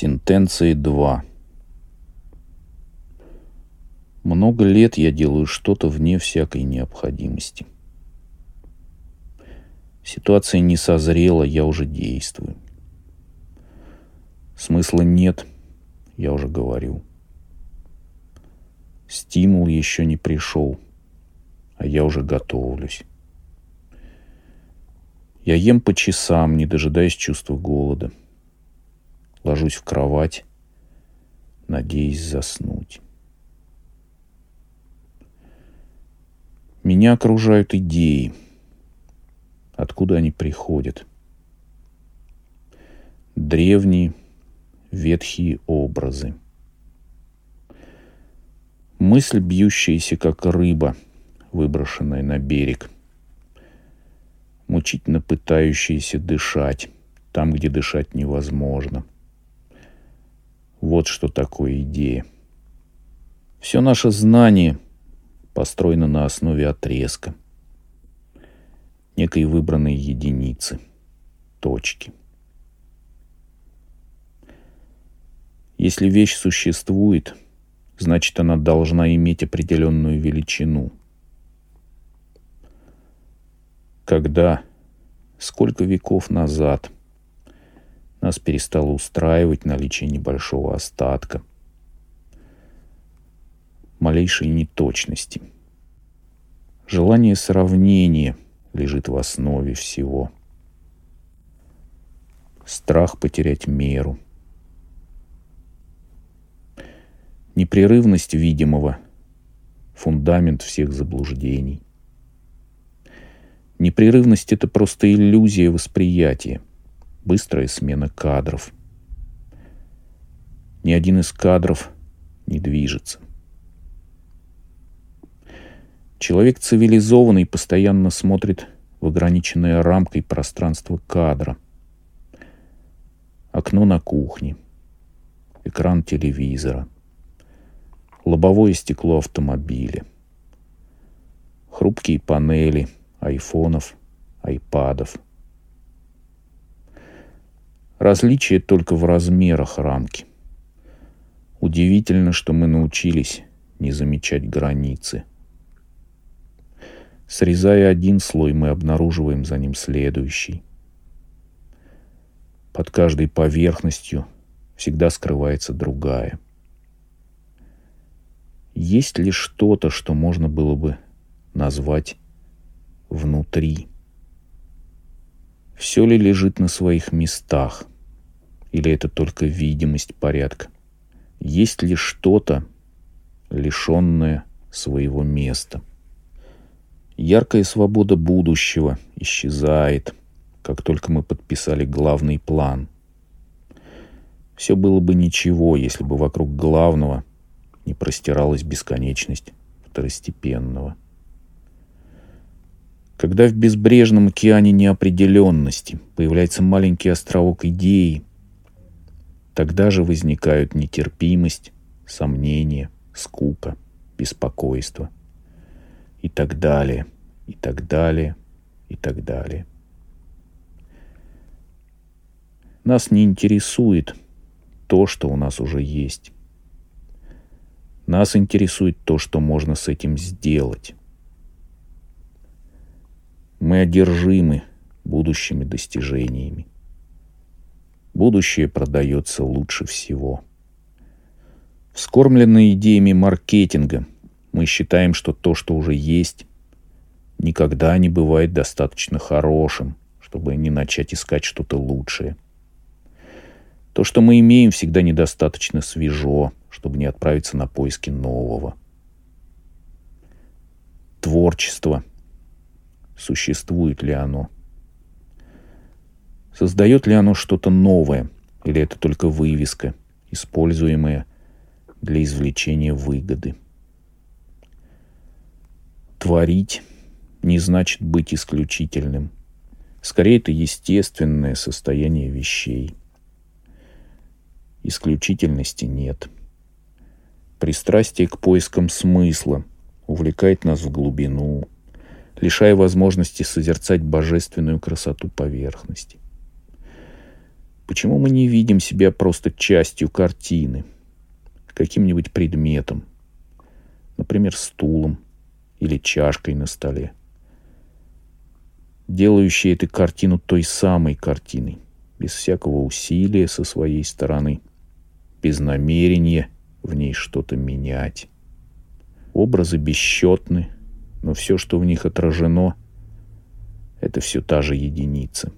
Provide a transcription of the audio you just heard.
Сентенции 2. Много лет я делаю что-то вне всякой необходимости. Ситуация не созрела, я уже действую. Смысла нет, я уже говорю. Стимул еще не пришел, а я уже готовлюсь. Я ем по часам, не дожидаясь чувства голода – ложусь в кровать, надеясь заснуть. Меня окружают идеи. Откуда они приходят? Древние, ветхие образы. Мысль, бьющаяся, как рыба, выброшенная на берег. Мучительно пытающаяся дышать там, где дышать невозможно – вот что такое идея. Все наше знание построено на основе отрезка, некой выбранной единицы, точки. Если вещь существует, значит она должна иметь определенную величину. Когда, сколько веков назад – нас перестало устраивать наличие небольшого остатка, малейшей неточности. Желание сравнения лежит в основе всего. Страх потерять меру. Непрерывность видимого – фундамент всех заблуждений. Непрерывность – это просто иллюзия восприятия – быстрая смена кадров. Ни один из кадров не движется. Человек цивилизованный постоянно смотрит в ограниченное рамкой пространство кадра. Окно на кухне, экран телевизора, лобовое стекло автомобиля, хрупкие панели айфонов, айпадов – Различие только в размерах рамки. Удивительно, что мы научились не замечать границы. Срезая один слой, мы обнаруживаем за ним следующий. Под каждой поверхностью всегда скрывается другая. Есть ли что-то, что можно было бы назвать внутри? Все ли лежит на своих местах? Или это только видимость порядка? Есть ли что-то, лишенное своего места? Яркая свобода будущего исчезает, как только мы подписали главный план. Все было бы ничего, если бы вокруг главного не простиралась бесконечность второстепенного – когда в безбрежном океане неопределенности появляется маленький островок идеи, тогда же возникают нетерпимость, сомнение, скука, беспокойство и так далее, и так далее, и так далее. Нас не интересует то, что у нас уже есть. Нас интересует то, что можно с этим сделать. Мы одержимы будущими достижениями. Будущее продается лучше всего. Вскормленные идеями маркетинга, мы считаем, что то, что уже есть, никогда не бывает достаточно хорошим, чтобы не начать искать что-то лучшее. То, что мы имеем, всегда недостаточно свежо, чтобы не отправиться на поиски нового. Творчество — существует ли оно. Создает ли оно что-то новое, или это только вывеска, используемая для извлечения выгоды. Творить не значит быть исключительным. Скорее, это естественное состояние вещей. Исключительности нет. Пристрастие к поискам смысла увлекает нас в глубину, лишая возможности созерцать божественную красоту поверхности. Почему мы не видим себя просто частью картины, каким-нибудь предметом, например, стулом или чашкой на столе, делающей эту картину той самой картиной, без всякого усилия со своей стороны, без намерения в ней что-то менять. Образы бесчетны, но все, что в них отражено, это все та же единица.